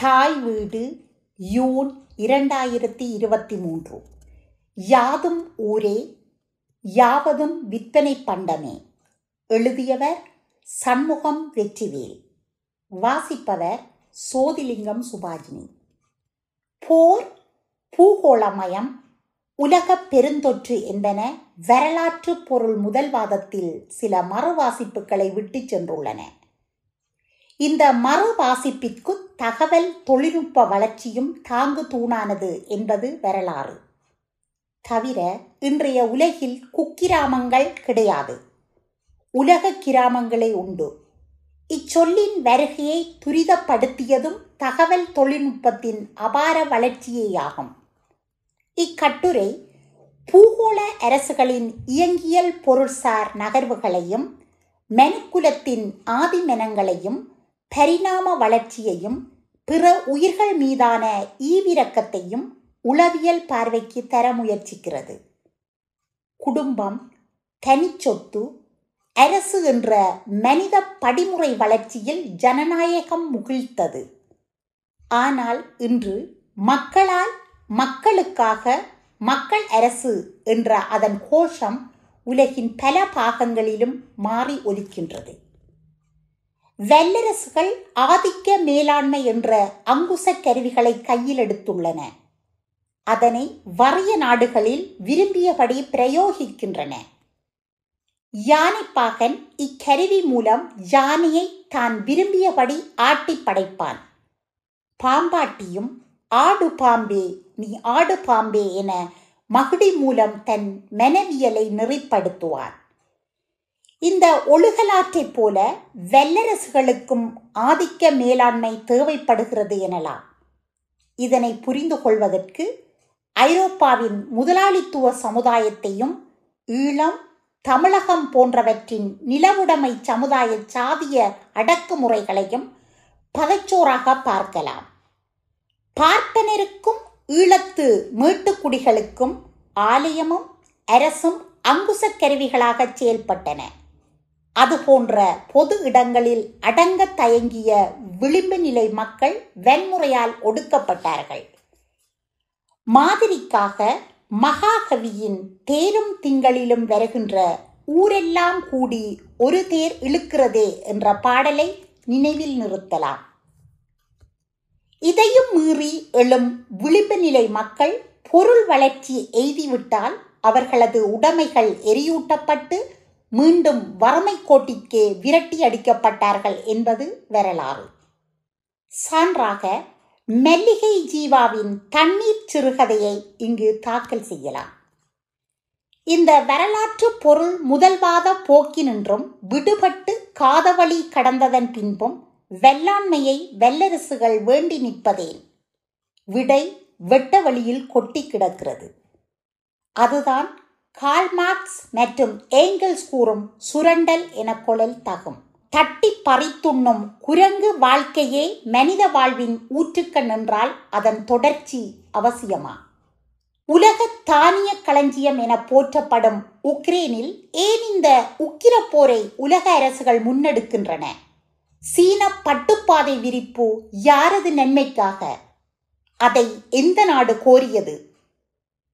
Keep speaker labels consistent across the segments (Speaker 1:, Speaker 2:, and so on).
Speaker 1: தாய் வீடு யூன் இரண்டாயிரத்தி இருபத்தி மூன்று. யாதும் ஊரே யாவதும் விற்பனை பண்டமே. எழுதியவர் சண்முகம் வெற்றிவேல். வாசிப்பவர் சோதிலிங்கம் சுபாஜினி. போர் பூகோளமயம் உலகப் பெருந்தொற்று என்பன வரலாற்று பொருள் முதல்வாதத்தில் சில மறுவாசிப்புகளை விட்டுச் சென்றுள்ளன. இந்த மறு வாசிப்பிற்கு தகவல் தொழில்நுட்ப வளர்ச்சியும் தாங்கு தூணானது என்பது வரலாறு. தவிர இன்றைய உலகில் குக்கிராமங்கள் கிடையாது. உலக கிராமங்களே உண்டு. இச்சொல்லின் வருகையை துரிதப்படுத்தியதும் தகவல் தொழில்நுட்பத்தின் அபார வளர்ச்சியேயாகும். இக்கட்டுரை பூகோள அரசுகளின் இயங்கியல் பொருள்சார் நகர்வுகளையும் மனுக்குலத்தின் ஆதிமெனங்களையும் பரிணாம வளர்ச்சியையும் பிற உயிர்கள் மீதான ஈவிரக்கத்தையும் உளவியல் பார்வைக்கு தர முயற்சிக்கிறது. குடும்பம் தனிச்சொத்து அரசு என்ற மனித படிமுறை வளர்ச்சியில் ஜனநாயகம் முகிழ்த்தது. ஆனால் இன்று மக்களால் மக்களுக்காக மக்கள் அரசு என்ற அதன் கோஷம் உலகின் பல பாகங்களிலும் மாறி ஒலிக்கின்றது. வெல்லரசுகள் ஆதிக்க மேலாண்மை என்ற அங்குச கருவிகளை கையில் எடுத்துள்ளன. அதனை வறிய நாடுகளில் விரும்பியபடி பிரயோகிக்கின்றன. யானைப்பாகன் இக்கருவி மூலம் யானையை தான் விரும்பியபடி ஆட்டி படைப்பான். பாம்பாட்டியும் ஆடு பாம்பே நீ ஆடு பாம்பே என மகுடி மூலம் தன் மனவியலை நெறிப்படுத்துவான் இந்த ஒழுகலாற்றைப் போல வல்லரசுகளுக்கும் ஆதிக்க மேலாண்மை தேவைப்படுகிறது எனலாம். இதனை புரிந்து கொள்வதற்கு ஐரோப்பாவின் முதலாளித்துவ சமுதாயத்தையும் ஈழம் தமிழகம் போன்றவற்றின் நிலவுடைமை சமுதாய சாதிய அடக்குமுறைகளையும் பதச்சோறாக பார்க்கலாம். பார்ப்பனருக்கும் ஈழத்து மீட்டுக்குடிகளுக்கும் ஆலயமும் அரசும் அங்குச கருவிகளாக செயல்பட்டன. அதுபோன்ற பொது இடங்களில் அடங்க தயங்கிய விளிம்பு நிலை மக்கள் வன்முறையால் ஒடுக்கப்பட்டார்கள். மாதிரிக்காக மகாகவியின் தேரும் திங்களிலும் வருகின்ற ஊரெல்லாம் கூடி ஒரு தேர் இழுக்கிறதே என்ற பாடலை நினைவில் நிறுத்தலாம். இதையும் மீறி எழும் விளிம்பு நிலை மக்கள் பொருள் வளர்ச்சி எய்திவிட்டால் அவர்களது உடைமைகள் எரியூட்டப்பட்டு மீண்டும் வறுமை கோட்டிற்கே விரட்டி அடிக்கப்பட்டார்கள் என்பது வரலாறு. சான்றாக மெல்லிகை ஜீவாவின் தண்ணீர் சிறுகதையை இங்கு தாக்கல் செய்யலாம். இந்த வரலாற்று பொருள் முதல்வாத போக்கினின்றும் விடுபட்டு காதவழி கடந்ததன் பின்பும் வெள்ளாண்மையை வெல்லரசுகள் வேண்டி நிற்பதேன் விடை வெட்ட வழியில் கொட்டி கிடக்கிறது. அதுதான் கால்மார்க்ஸ் மற்றும் ஏங்கல்ஸ் கூறும் சுரண்டல் என கொழல் தகும். தட்டி பறித்துண்ணும் குரங்கு வாழ்க்கையே மனித வாழ்வின் ஊற்றுக்கண் என்றால் அதன் தொடர்ச்சி அவசியமா? உலக தானிய களஞ்சியம் என போற்றப்படும் உக்ரைனில் ஏன் இந்த உக்கிர போரை உலக அரசுகள் முன்னெடுக்கின்றன? சீன பட்டுப்பாதை விரிப்பு யாரது நன்மைக்காக? அதை எந்த நாடு கோரியது?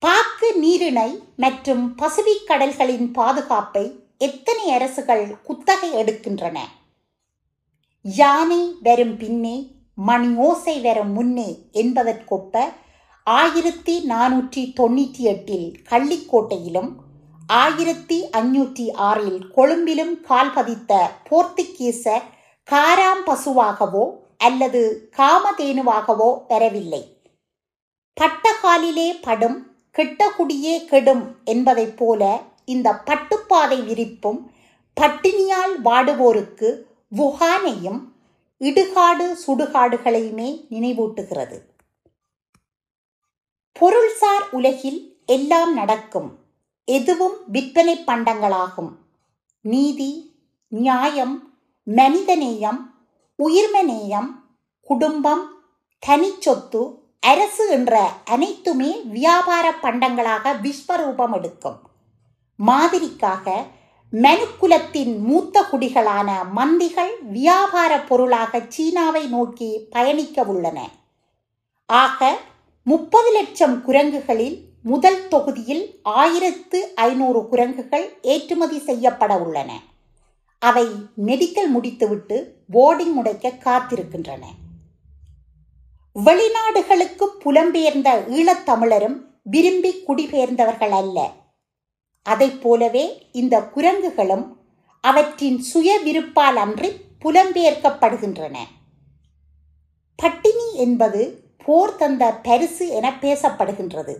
Speaker 1: பாக்கு நீரிணை மற்றும் பசிபிக் கடல்களின் பாதுகாப்பை எத்தனை அரசுகள் குத்தகை எடுக்கின்றன? யானை வரும் பின்னே மணி ஓசை வரும் முன்னே என்பதற்கொப்ப ஆயிரத்தி நானூற்றி தொண்ணூற்றி எட்டில் கள்ளிக்கோட்டையிலும் ஆயிரத்தி அஞ்சூற்றி ஆறில் கொழும்பிலும் கால் பதித்த போர்த்துகீச காராம் பசுவாகவோ அல்லது காமதேனுவாகவோ பெறவில்லை பட்டகாலிலே படும் கெட்டகுடியே கெடும் என்பதைப் போல இந்த பட்டுப்பாதை விரிப்பும் பட்டினியால் வாடுவோருக்கு வுகானையும் இடுகாடு சுடுகாடுகளையுமே நினைவூட்டுகிறது. பொருள்சார் உலகில் எல்லாம் நடக்கும் எதுவும் விற்பனை பண்டங்களாகும். நீதி நியாயம் மனிதநேயம் உயிர்மநேயம் குடும்பம் தனிச்சொத்து அரசு என்ற அனைத்துமே வியாபார பண்டங்களாக விஸ்வரூபம் எடுக்கும். மாதிரிக்காக மனுக்குலத்தின் மூத்த குடிகளான மந்திகள் வியாபார பொருளாக சீனாவை நோக்கி பயணிக்க உள்ளன. ஆக முப்பது லட்சம் குரங்குகளில் முதல் தொகுதியில் ஆயிரத்து ஐநூறு குரங்குகள் ஏற்றுமதி செய்யப்பட உள்ளன. அவை மெடிக்கல் முடித்துவிட்டு போர்டிங் உடைக்க காத்திருக்கின்றன. வெளிநாடுகளுக்கு புலம்பெயர்ந்த ஈழத்தமிழரும் விரும்பி குடிபெயர்ந்தவர்கள் அல்ல அதைப் போலவே இந்த குரங்குகளும் அவற்றின் சுய விருப்பால் அன்றி புலம்பெயர்க்கப்படுகின்றன. பட்டினி என்பது போர் தந்த பரிசு என பேசப்படுகின்றது.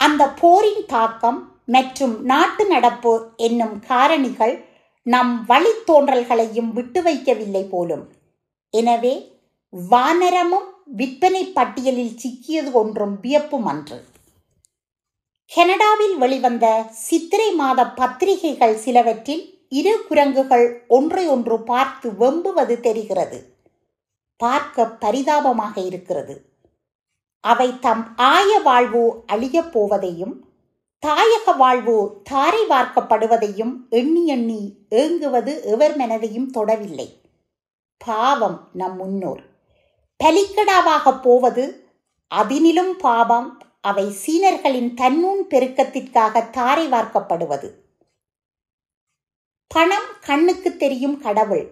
Speaker 1: அந்த போரின் தாக்கம் மற்றும் நாட்டு நடப்பு என்னும் காரணிகள் நம் வழித்தோன்றல்களையும் விட்டு வைக்கவில்லை போலும். எனவே வானரமும் விற்பனை பட்டியலில் சிக்கியது ஒன்றும் வியப்பும் அன்று கனடாவில் வெளிவந்த சித்திரை மாத பத்திரிகைகள் சிலவற்றில் இரு குரங்குகள் ஒன்றை ஒன்று பார்த்து வெம்புவது தெரிகிறது. பார்க்க பரிதாபமாக இருக்கிறது. அவை தம் ஆய வாழ்வு அழியப் போவதையும் தாயக வாழ்வு தாரை வார்க்கப்படுவதையும் எண்ணி எண்ணி ஏங்குவது எவர் மனதையும் தொடவில்லை. பாவம் நம் முன்னோர். பலிக்கடாவாக போவது அதினிலும் பாவம் அவை சீனர்களின் தன்னூன் பெருக்கத்திற்காக தாரை வார்க்கப்படுவது. பணம் கண்ணுக்கு தெரியும் கடவுள்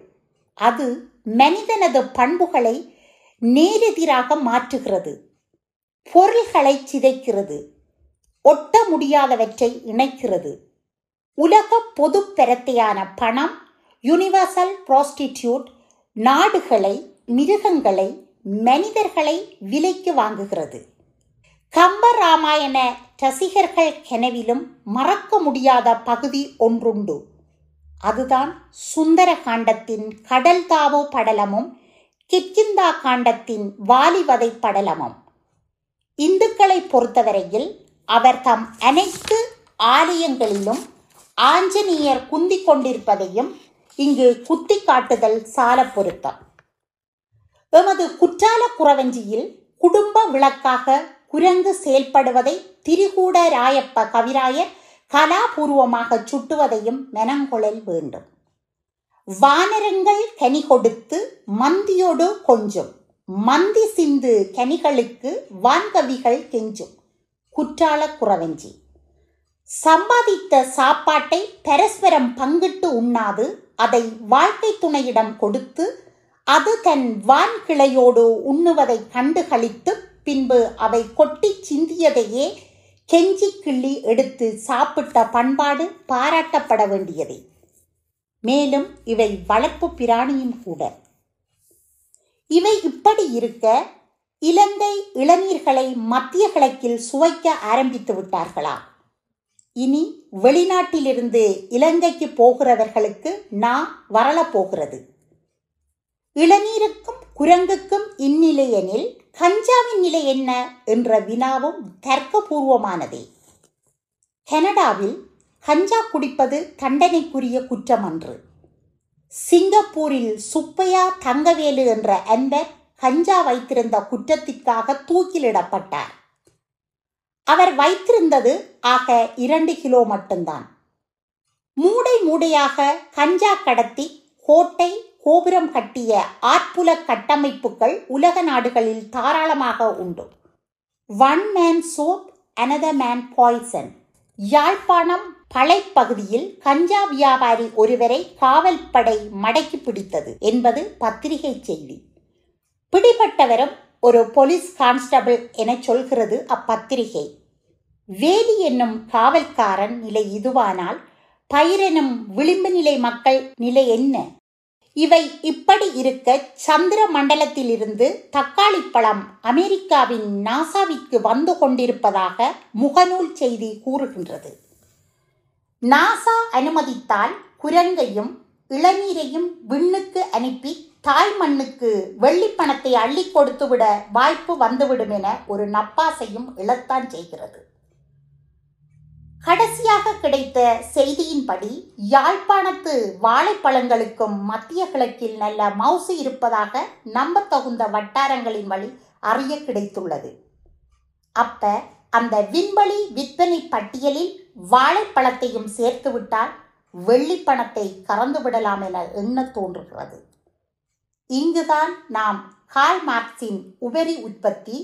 Speaker 1: அது மனிதனது பண்புகளை நேரெதிராக மாற்றுகிறது பொருள்களை சிதைக்கிறது ஒட்ட முடியாதவற்றை இணைக்கிறது. உலக பொது பெறத்தையான பணம் யுனிவர்சல் ப்ராஸ்டிடியூட் நாடுகளை மிருகங்களை மனிதர்களை விலைக்கு வாங்குகிறது. கம்ப ராமாயண ரசிகர்கள் கெனவிலும் மறக்க முடியாத பகுதி ஒன்றுண்டு. அதுதான் சுந்தர காண்டத்தின் கடல் தாவோ படலமும் கிட்கிந்தா காண்டத்தின் வாலிவதை படலமும். இந்துக்களை பொறுத்தவரையில் அவர் தம் அனைத்து ஆலயங்களிலும் ஆஞ்சநேயர் குந்திக் கொண்டிருப்பதையும் இங்கு குத்தி காட்டுதல் சால பொருத்தம். எமது குற்றால குறவஞ்சியில் குடும்ப விளக்காக குரங்கு செயல்படுவதை திரிகூட ராயப்ப கவிராயர் கலாபூர்வமாக சுட்டுவதையும் மெனங்கொழல் வேண்டும். வானரங்கள் கனி கொடுத்து மந்தியோடு கொஞ்சும். மந்தி சிந்து கனிகளுக்கு வான்கவிகள் கெஞ்சும். குற்றால குறவஞ்சி சம்பாதித்த சாப்பாட்டை பரஸ்பரம் பங்கிட்டு உண்ணாது அதை வாழ்க்கை துணையிடம் கொடுத்து அது தன் வான் கிளையோடு உண்ணுவதை கண்டு பின்பு அவை கொட்டி சிந்தியதையே கெஞ்சி கிள்ளி எடுத்து சாப்பிட்ட பண்பாடு பாராட்டப்பட வேண்டியதே. மேலும் இவை வளர்ப்பு பிராணியும் கூட. இவை இப்படி இருக்க இலங்கை இளநீர்களை மத்திய கிழக்கில் சுவைக்க ஆரம்பித்து விட்டார்களா? இனி வெளிநாட்டிலிருந்து இலங்கைக்கு போகிறவர்களுக்கு நான் வரலப்போகிறது இளநீருக்கும் குரங்குக்கும் இந்நிலையெனில் கஞ்சாவின் நிலை என்ன என்ற வினாவும் தர்க்கபூர்வமானதே. கனடாவில் கஞ்சா குடிப்பது தண்டனைக்குரிய குற்றம் அன்று சிங்கப்பூரில் சுப்பையா தங்கவேலு என்ற அன்பர் கஞ்சா வைத்திருந்த குற்றத்திற்காக தூக்கிலிடப்பட்டார். அவர் வைத்திருந்தது ஆக இரண்டு கிலோ மட்டும்தான். மூடை மூடையாக கஞ்சா கடத்தி கோட்டை கோபுரம் கட்டிய ஆற்புல கட்டமைப்புகள் உலக நாடுகளில் தாராளமாக உண்டு. One man soap another man poison Yazhpanam பழைப்பகுதியில் கஞ்சா வியாபாரி ஒருவரை காவல்படை மடக்கி பிடித்தது என்பது பத்திரிகை செய்தி. பிடிபட்டவரும் ஒரு போலீஸ் கான்ஸ்டபிள் என சொல்கிறது அப்பத்திரிகை. வேலி என்னும் காவல்காரன் நிலை இதுவானால் பயிரெனும் விளிம்பு நிலை மக்கள் நிலை என்ன? இவை இப்படி இருக்க சந்திர மண்டலத்திலிருந்து தக்காளி பழம் அமெரிக்காவின் நாசாவிற்கு வந்து கொண்டிருப்பதாக முகநூல் செய்தி கூறுகின்றது. நாசா அனுமதித்தால் குரங்கையும் இளநீரையும் விண்ணுக்கு அனுப்பி தாய் மண்ணுக்கு வெள்ளிப்பணத்தை அள்ளி கொடுத்துவிட வாய்ப்பு வந்துவிடும் என ஒரு நப்பாசையும் இழத்தான் செய்கிறது. கடைசியாக கிடைத்த செய்தியின்படி யாழ்ப்பாணத்து வாழைப்பழங்களுக்கும் மத்திய கிழக்கில் நல்ல மவுசு இருப்பதாக நம்பத்தகுந்த வட்டாரங்களின் வழி அறிய கிடைத்துள்ளது. அப்ப அந்த விண்வெளி விற்பனை பட்டியலில் வாழைப்பழத்தையும் சேர்த்துவிட்டால் வெள்ளிப்பணத்தை கறந்து விடலாம் என எண்ண தோன்றுகிறது. இங்குதான் நாம் கால் மார்க்சின் உபரி உற்பத்தி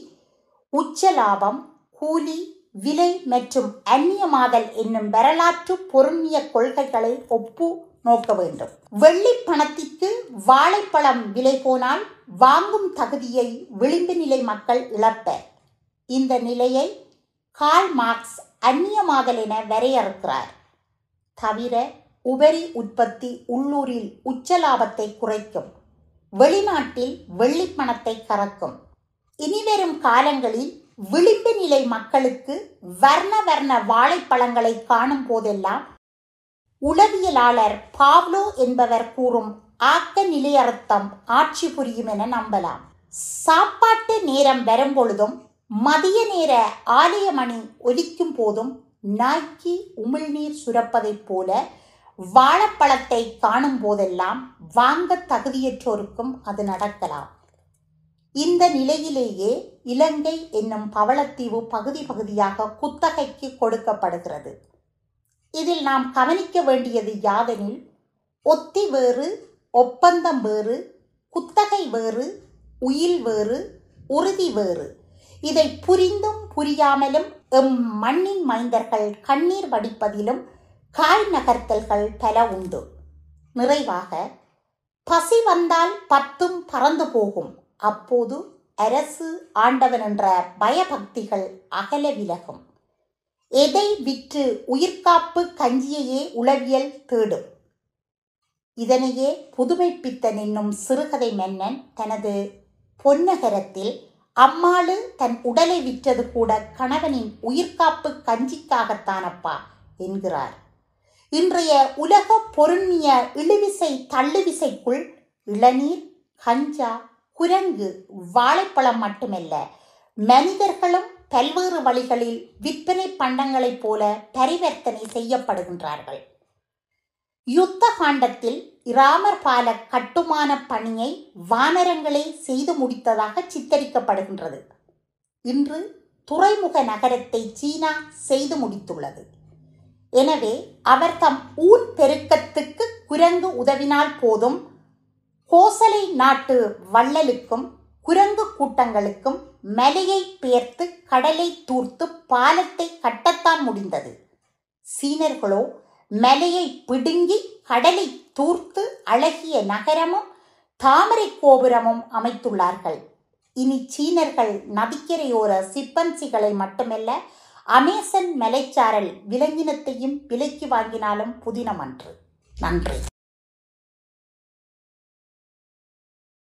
Speaker 1: உச்ச லாபம் கூலி விலை மற்றும் அந்நியமாதல் என்னும் வரலாற்று பொருண்மிய கொள்கைகளை ஒப்பு நோக்க வேண்டும். வெள்ளி பணத்திற்கு வாழைப்பழம் விலை போனால் வாங்கும் தகுதியை விளிம்பு நிலை மக்கள் இழப்பர் இந்த நிலையை கால் மார்க்ஸ் அந்நியமாதல் என வரையறுக்கிறார். தவிர உபரி உற்பத்தி உள்ளூரில் உச்ச லாபத்தை குறைக்கும். வெளிநாட்டில் வெள்ளிப்பணத்தை கறக்கும். இனிவரும் காலங்களில் விளிம்பு நிலை மக்களுக்கு வர்ண வர்ண வாழைப்பழங்களை காணும் போதெல்லாம் உளவியலாளர் பாவ்லோ என்பவர் கூறும் ஆக்க நிலையர்த்தம் ஆட்சி புரியும் என நம்பலாம். சாப்பாட்டு நேரம் வரும்பொழுதும் மதிய நேர ஆலய மணி ஒலிக்கும் போதும் நாய்க்கு உமிழ்நீர் சுரப்பதைப் போல வாழைப்பழத்தை காணும் போதெல்லாம் வாங்க தகுதியற்றோருக்கும் அது நடக்கலாம். இந்த நிலையிலேயே இலங்கை என்னும் பவளத்தீவு பகுதி பகுதியாக குத்தகைக்கு கொடுக்கப்படுகிறது. இதில் நாம் கவனிக்க வேண்டியது யாதெனில் ஒத்தி வேறு ஒப்பந்தம் வேறு குத்தகை வேறு உயில் வேறு உறுதி வேறு. இதை புரிந்தும் புரியாமலும் எம் மண்ணின் மைந்தர்கள் கண்ணீர் வடிப்பதிலும் காய் நகர்த்தல்கள் பல உண்டு. நிறைவாக பசி வந்தால் பத்தும் பறந்து போகும். அப்போது அரசு ஆண்டவன் என்ற பயபக்திகள் அகல விலகும். எதை விற்று உயிர்காப்பு கஞ்சியையே உளவியல் தேடும்? இதனையே புதுமைப்பித்தன் என்னும் சிறுகதை மன்னன் தனது பொன்னகரத்தில் அம்மாளு தன் உடலை விற்றது கூட கணவனின் உயிர்காப்பு கஞ்சிக்காகத்தானப்பா என்கிறார். இன்றைய உலக பொருண்மிய இழுவிசை தள்ளுவிசைக்குள் இளநீர் கஞ்சா குரங்கு வாழைப்பழம் மட்டுமல்ல மனிதர்களும் பல்வேறு வழிகளில் விற்பனை பண்டங்களைப் போல பரிவர்த்தனை செய்யப்படுகின்றார்கள். யுத்த காண்டத்தில் இராமர் பால கட்டுமான பணியை வானரங்களே செய்து முடித்ததாக சித்தரிக்கப்படுகின்றது. இன்று துறைமுக நகரத்தை சீனா செய்து முடித்துள்ளது. எனவே அவர் தம் ஊர் பெருக்கத்துக்கு குரங்கு உதவினால் போதும் கோசலை நாட்டு வள்ளலுக்கும் குரங்கு கூட்டங்களுக்கும் மலையை பெயர்த்து கடலை தூர்த்து பாலத்தை கட்டத்தான் முடிந்தது. சீனர்களோ மலையை பிடுங்கி கடலை தூர்த்து அழகிய நகரமும் தாமரை கோபுரமும் அமைத்துள்ளார்கள். இனி சீனர்கள் நதிக்கரையோர சிப்பன்சிகளை மட்டுமல்ல அமேசன் மலைச்சாரல் விலங்கினத்தையும் விலைக்கு வாங்கினாலும் புதினமன்று. நன்றி.